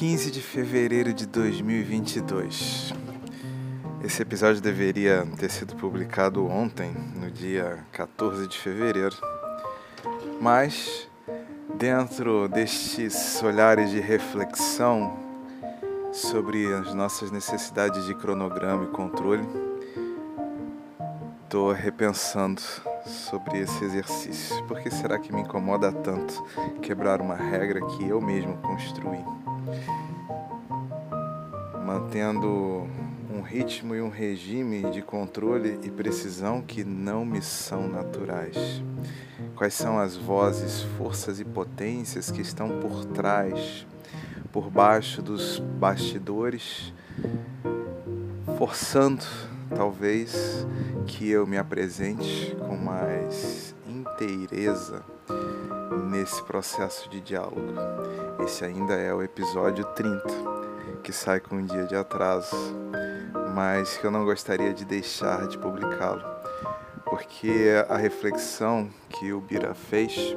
15 de fevereiro de 2022. Esse episódio deveria ter sido publicado ontem, no dia 14 de fevereiro, mas dentro destes olhares de reflexão sobre as nossas necessidades de cronograma e controle, estou repensando sobre esse exercício. Por que será que me incomoda tanto quebrar uma regra que eu mesmo construí? Mantendo um ritmo e um regime de controle e precisão que não me são naturais. Quais são as vozes, forças e potências que estão por trás, por baixo dos bastidores, forçando talvez que eu me apresente com mais inteireza nesse processo de diálogo. Esse ainda é o episódio 30, que sai com um dia de atraso, mas que eu não gostaria de deixar de publicá-lo, porque a reflexão que o Bira fez,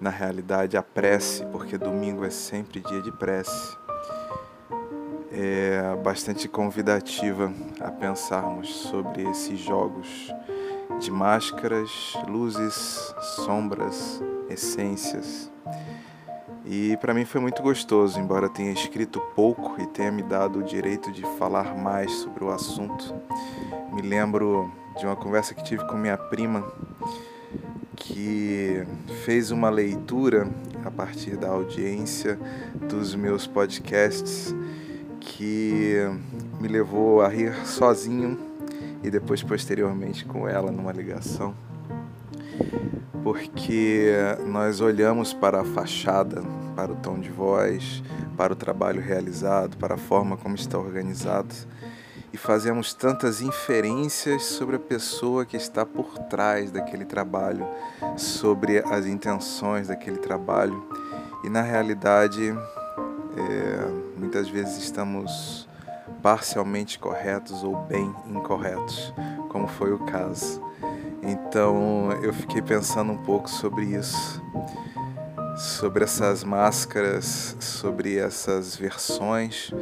na realidade a prece, porque domingo é sempre dia de prece, é bastante convidativa a pensarmos sobre esses jogos de máscaras, luzes, sombras, essências. E para mim foi muito gostoso, embora tenha escrito pouco e tenha me dado o direito de falar mais sobre o assunto. Me lembro de uma conversa que tive com minha prima, que fez uma leitura a partir da audiência dos meus podcasts que me levou a rir sozinho e depois posteriormente com ela numa ligação. Porque nós olhamos para a fachada, para o tom de voz, para o trabalho realizado, para a forma como está organizado e fazemos tantas inferências sobre a pessoa que está por trás daquele trabalho, sobre as intenções daquele trabalho e na realidade é, muitas vezes estamos parcialmente corretos ou bem incorretos, como foi o caso. Então eu fiquei pensando um pouco sobre isso, sobre essas máscaras, sobre essas versões,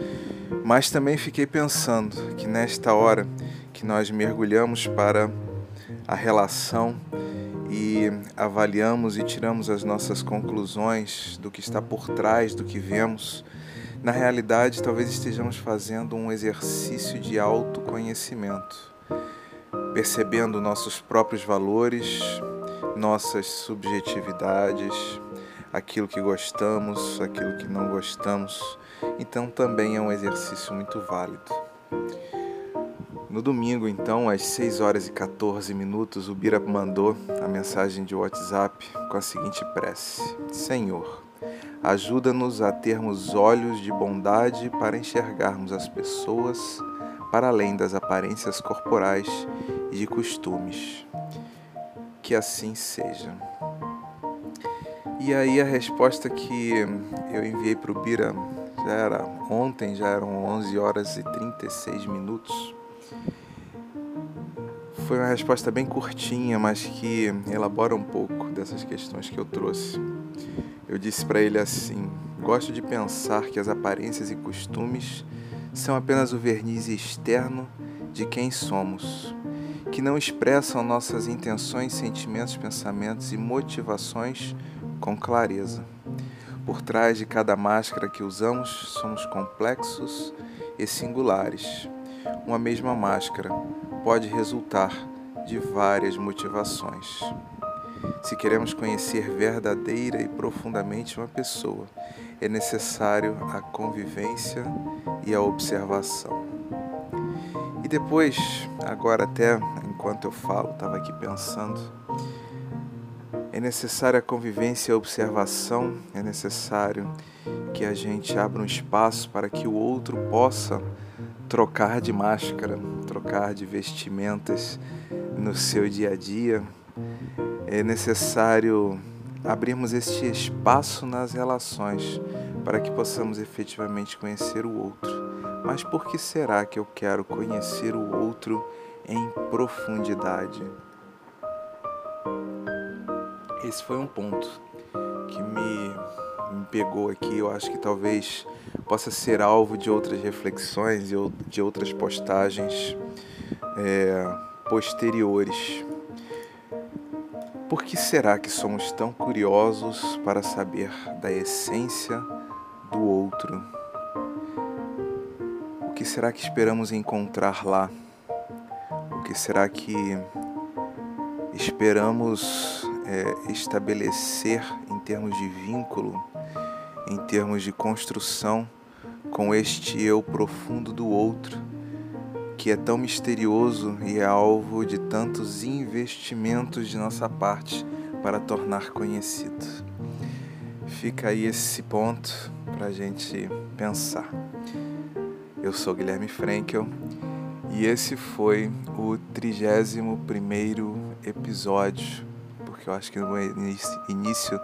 mas também fiquei pensando que nesta hora que nós mergulhamos para a relação e avaliamos e tiramos as nossas conclusões do que está por trás do que vemos, na realidade talvez estejamos fazendo um exercício de autoconhecimento, percebendo nossos próprios valores, nossas subjetividades, aquilo que gostamos, aquilo que não gostamos. Então também é um exercício muito válido. No domingo, então, às 6 horas e 14 minutos, o Bira mandou a mensagem de WhatsApp com a seguinte prece: Senhor, ajuda-nos a termos olhos de bondade para enxergarmos as pessoas para além das aparências corporais e de costumes. Que assim seja. E aí a resposta que eu enviei para o Bira já era ontem, já eram 11 horas e 36 minutos. Foi uma resposta bem curtinha, mas que elabora um pouco dessas questões que eu trouxe. Eu disse para ele assim: Gosto de pensar que as aparências e costumes são apenas o verniz externo de quem somos, que não expressam nossas intenções, sentimentos, pensamentos e motivações com clareza. Por trás de cada máscara que usamos, somos complexos e singulares. Uma mesma máscara pode resultar de várias motivações. Se queremos conhecer verdadeira e profundamente uma pessoa, é necessário a convivência e a observação. E depois, agora até enquanto eu falo, estava aqui pensando, é necessária a convivência e a observação, é necessário que a gente abra um espaço para que o outro possa trocar de máscara, trocar de vestimentas no seu dia a dia. É necessário abrirmos este espaço nas relações para que possamos efetivamente conhecer o outro. Mas por que será que eu quero conhecer o outro em profundidade? Esse foi um ponto que me, me pegou aqui, eu acho que talvez possa ser alvo de outras reflexões e de outras postagens é, posteriores. Por que será que somos tão curiosos para saber da essência do outro? O que será que esperamos encontrar lá? O que será que esperamos é, estabelecer em termos de vínculo, em termos de construção com este eu profundo do outro, que é tão misterioso e é alvo de tantos investimentos de nossa parte para tornar conhecido. Fica aí esse ponto para a gente pensar. Eu sou Guilherme Frankel e esse foi o 31 primeiro episódio, porque eu acho que no início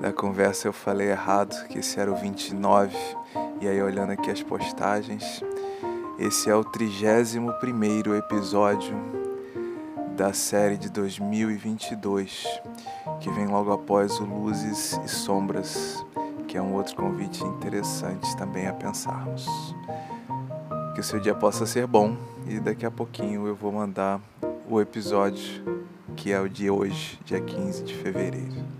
da conversa eu falei errado, que esse era o 29, e aí olhando aqui as postagens, esse é o 31 primeiro episódio da série de 2022, que vem logo após o Luzes e Sombras, que é um outro convite interessante também a pensarmos. Que o seu dia possa ser bom e daqui a pouquinho eu vou mandar o episódio que é o de hoje, dia 15 de fevereiro.